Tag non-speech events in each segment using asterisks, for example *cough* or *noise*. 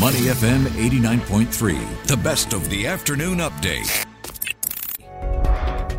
Money FM 89.3, the best of the afternoon update.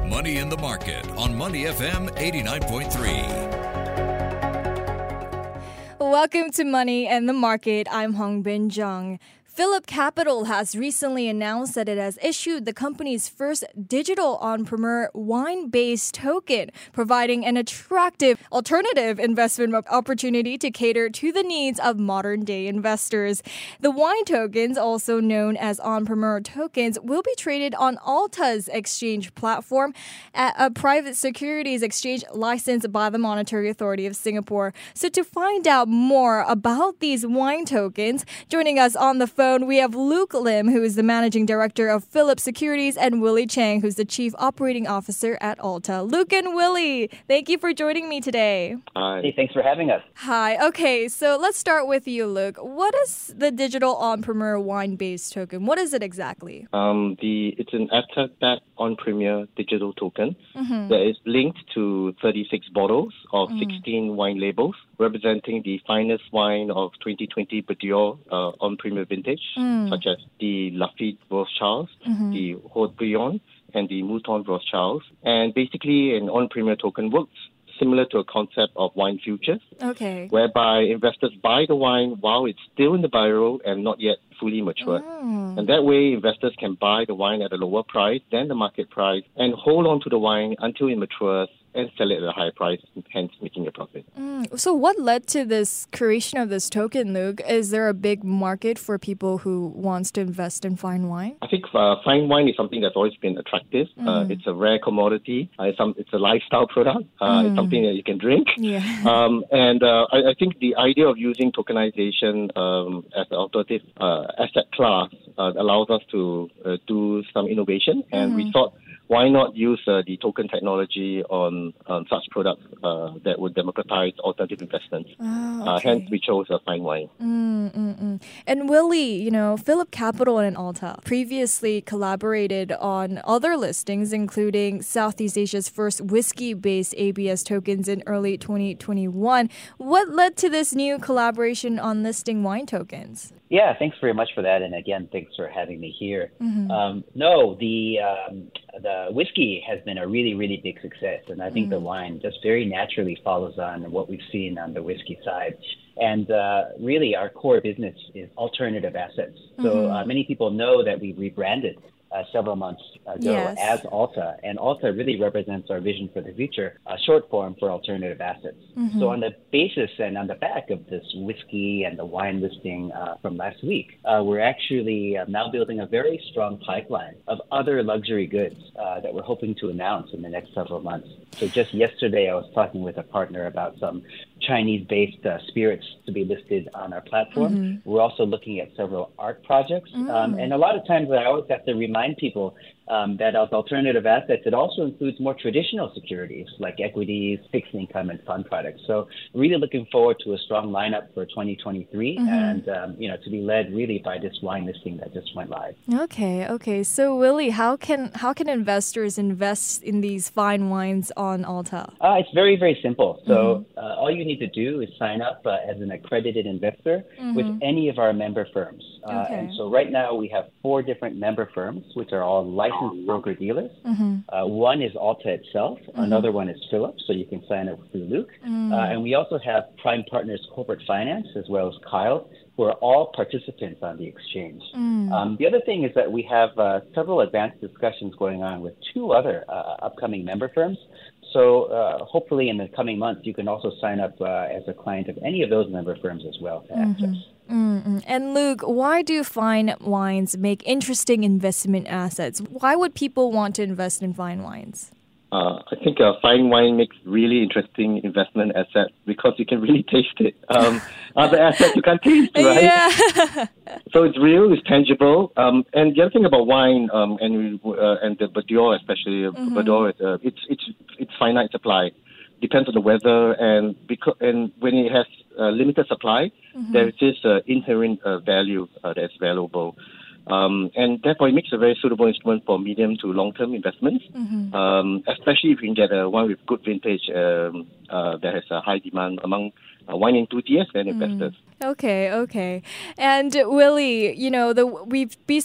Money in the market on Money FM 89.3. Welcome to Money and the Market. I'm Hong Bin Jung. Phillip Capital has recently announced that it has issued the company's first digital en primeur wine based token, providing an attractive alternative investment opportunity to cater to the needs of modern day investors. The wine tokens, also known as en primeur tokens, will be traded on Alta's exchange platform at a private securities exchange licensed by the Monetary Authority of Singapore. So, to find out more about these wine tokens, joining us on the phone, we have Luke Lim, who is the managing director of Phillip Securities, and Willie Chang, who's the chief operating officer at Alta. Luke and Willie, thank you for joining me today. Hi. Hey, thanks for having us. Hi. Okay, so let's start with you, Luke. What is the digital en primeur wine-based token? What is it exactly? Um, the it's an asset-backed en primeur digital token Mm-hmm. that is linked to 36 bottles of 16 wine labels representing the finest wine of 2020 Bordeaux uh, en primeur vintage, Mm. such as the Lafite Rothschild, mm-hmm. the Haut-Brion, and the Mouton Rothschild. And basically, an en primeur token works similar to a concept of wine futures. Okay. whereby investors buy the wine while it's still in the barrel and not yet fully matured. Mm. And that way, investors can buy the wine at a lower price than the market price and hold on to the wine until it matures and sell it at a higher price, hence making a profit. So, what led to this creation of this token, Luke? Is there a big market for people who wants to invest in fine wine? I think uh, fine wine is something that's always been attractive. Uh, it's a rare commodity. Uh, it's, some, it's a lifestyle product. Uh, It's something that you can drink. *laughs* Yeah. Um, and uh, I, I think the idea of using tokenization um, as an alternative uh, asset class uh, allows us to uh, do some innovation. And we thought, why not use uh, the token technology on, on such products uh, that would democratize alternative investments? uh, hence, we chose uh, fine wine. And Willie, you know, Phillip Capital and Alta previously collaborated on other listings, including Southeast Asia's first whiskey based ABS tokens in early 2021. What led to this new collaboration on listing wine tokens? Yeah, thanks very much for that, and again, thanks for having me here. Um, no, the um, the whiskey has been a really, really big success, and I think the wine just very naturally follows on what we've seen on the whiskey side. And uh, really, our core business is alternative assets. So uh, many people know that we rebranded uh, several months ago Yes. as Alta, and Alta really represents our vision for the future, a short form for alternative assets. So on the basis and on the back of this whiskey and the wine listing uh, from last week, uh, we're actually uh, now building a very strong pipeline of other luxury goods uh, that we're hoping to announce in the next several months. So just yesterday, I was talking with a partner about some Chinese-based uh, spirits to be listed on our platform. We're also looking at several art projects, um, and a lot of times I always have to remind people um, that as alternative assets, it also includes more traditional securities like equities, fixed income, and fund products. So really looking forward to a strong lineup for 2023, and um, you know to be led really by this wine listing that just went live. Okay, okay. So Willie, how can how can investors invest in these fine wines on Alta? Uh, it's very, very simple. So uh, all you need to do is sign up uh, as an accredited investor with any of our member firms. Uh, Okay. And so right now we have four different member firms, which are all licensed broker dealers. Uh, one is Alta itself. Another one is Phillips, so you can sign up through Luke. Uh, and we also have Prime Partners Corporate Finance as well as Kyle, who are all participants on the exchange. Um, the other thing is that we have uh, several advanced discussions going on with two other uh, upcoming member firms. So uh, hopefully in the coming months, you can also sign up uh, as a client of any of those member firms as well to access. And Luke, why do fine wines make interesting investment assets? Why would people want to invest in fine wines? Uh, I think uh, fine wine makes really interesting investment asset because you can really *laughs* taste it. Um, other assets you can't taste, right? Yeah. *laughs* So it's real, it's tangible. Um, and the other thing about wine, um, and uh, and the Bordeaux especially, uh Bordeaux, uh, it's it's it's finite supply. Depends on the weather, and because and when it has uh, limited supply, there is this uh, inherent uh, value uh, that's valuable. Um, and therefore, it makes a very suitable instrument for medium to long-term investments, um, especially if you can get a one with good vintage um, uh, that has a high demand among uh, wine enthusiasts and investors. Okay, okay. And Willie, you know, the we've be,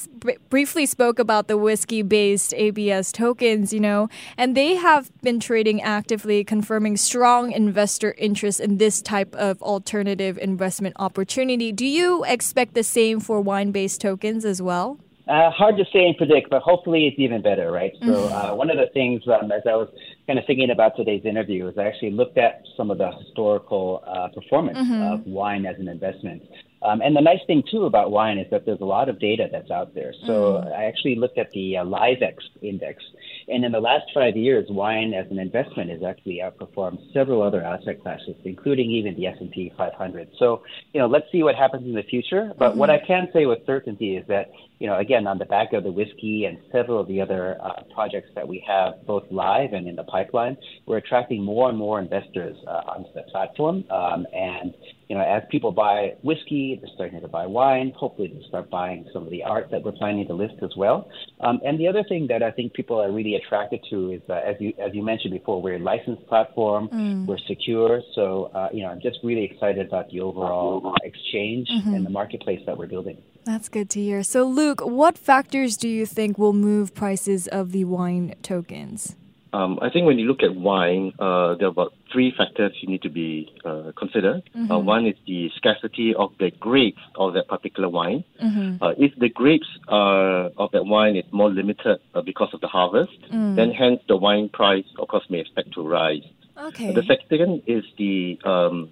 briefly spoke about the whiskey-based ABS tokens, you know, and they have been trading actively, confirming strong investor interest in this type of alternative investment opportunity. Do you expect the same for wine-based tokens as well? Uh, hard to say and predict, but hopefully it's even better, right? So mm-hmm. uh, one of the things um, as I was kind of thinking about today's interview is I actually looked at some of the historical uh, performance mm-hmm. of wine as an investment. Um, and the nice thing too about wine is that there's a lot of data that's out there. So mm. I actually looked at the uh, Liv-ex index, and in the last five years, wine as an investment has actually outperformed several other asset classes, including even the S&P 500. So you know, let's see what happens in the future. But mm-hmm. what I can say with certainty is that you know, again, on the back of the whiskey and several of the other uh, projects that we have both live and in the pipeline, we're attracting more and more investors uh, onto the platform. Um, and, you know, as people buy whiskey, they're starting to buy wine. Hopefully, they'll start buying some of the art that we're planning to list as well. Um, and the other thing that I think people are really attracted to is, uh, as you as you mentioned before, we're a licensed platform, mm. we're secure. So, uh, you know, I'm just really excited about the overall exchange mm-hmm. and the marketplace that we're building. That's good to hear. So, Luke, what factors do you think will move prices of the wine tokens? Um, I think when you look at wine, uh, there are about three factors you need to be uh, considered. Uh, mm-hmm. Uh, one is the scarcity of the grapes of that particular wine. Mm-hmm. Uh, if the grapes of that wine is more limited uh, because of the harvest, mm. then hence the wine price, of course, may expect to rise. Okay. the second is the um,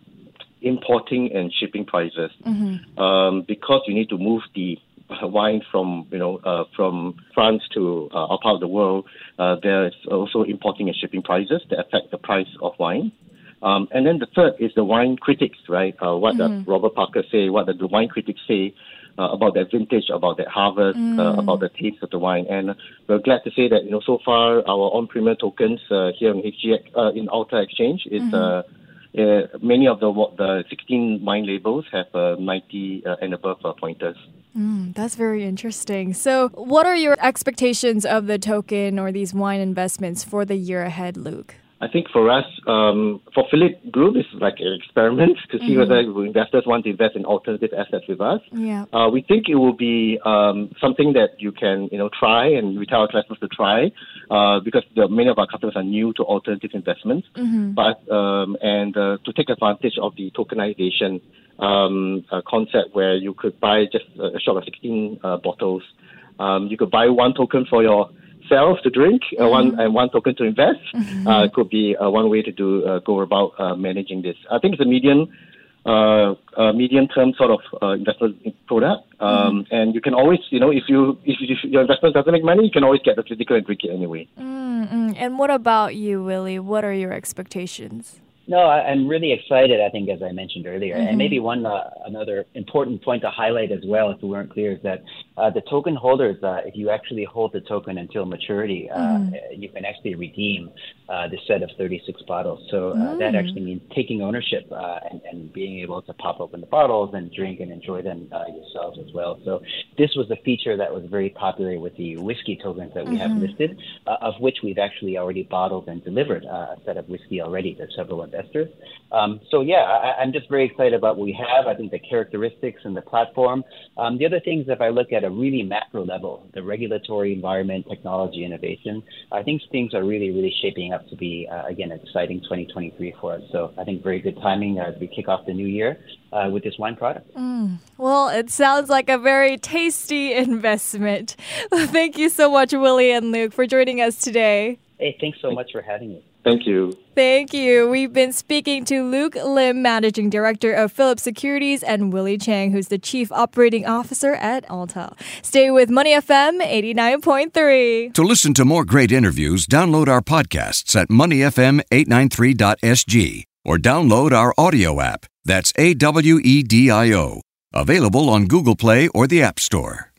importing and shipping prices mm-hmm. um, because you need to move the wine from you know uh, from France to uh, our part of the world. Uh, there's also importing and shipping prices that affect the price of wine. Um, and then the third is the wine critics, right? Uh, what mm-hmm. does Robert Parker say? What does the wine critics say uh, about that vintage, about that harvest, uh, mm. about the taste of the wine? And we're glad to say that you know so far our en primeur tokens here in HGX in Alta Exchange is. Mm-hmm uh, many of the the 16 wine labels have uh, 90 uh, and above uh, pointers. Mm, that's very interesting. So, what are your expectations of the token or these wine investments for the year ahead, Luke? I think for us, um, for Phillip Group, it's like an experiment to see mm-hmm. whether investors want to invest in alternative assets with us. Yeah. Uh, we think it will be um, something that you can, you know, try, and we tell our customers to try, uh, because the, many of our customers are new to alternative investments. Mm-hmm. But um, and uh, to take advantage of the tokenization um, concept, where you could buy just a shot of 16 uh, bottles. Um, you could buy one token for yourself to drink, uh, mm-hmm. one and one token to invest. Mm-hmm. Uh, could be uh, one way to do uh, go about uh, managing this. I think it's a medium, uh, medium term sort of investment product, um, mm-hmm. and you can always, you know, if you if, if, your investment doesn't make money, you can always get the physical and drink it anyway. Mm-hmm. And what about you, Willie? What are your expectations? No, I, am really excited. I think, as I mentioned earlier, mm-hmm. and maybe one uh, another important point to highlight as well, if we weren't clear, is that uh, the token holders, uh, if you actually hold the token until maturity, uh, mm-hmm. you can actually redeem uh, the set of 36 bottles. So uh, mm. that actually means taking ownership and, and, being able to pop open the bottles and drink and enjoy them yourselves as well. So this was a feature that was very popular with the whiskey tokens that we mm-hmm. have listed, of which we've actually already bottled and delivered a set of whiskey already to several investors. Um, so yeah, I, am just very excited about what we have. I think the characteristics and the platform. Um, the other things, if I look at a really macro level, the regulatory environment, technology, innovation, I think things are really, really shaping up to be uh, again an exciting 2023 for us. So I think very good timing as we kick off the new year uh, with this wine product. Mm. Well, it sounds like a very tasty *laughs* investment. *laughs* Thank you so much, Willie and Luke, for joining us today. Hey, thanks so much for having me. Thank you. Thank you. We've been speaking to Luke Lim, Managing Director of Phillip Securities, and Willie Chang, who's the Chief Operating Officer at Alta. Stay with Money FM 89.3. To listen to more great interviews, download our podcasts at moneyfm893.sg or download our audio app. That's A W E D I O. Available on Google Play or the App Store.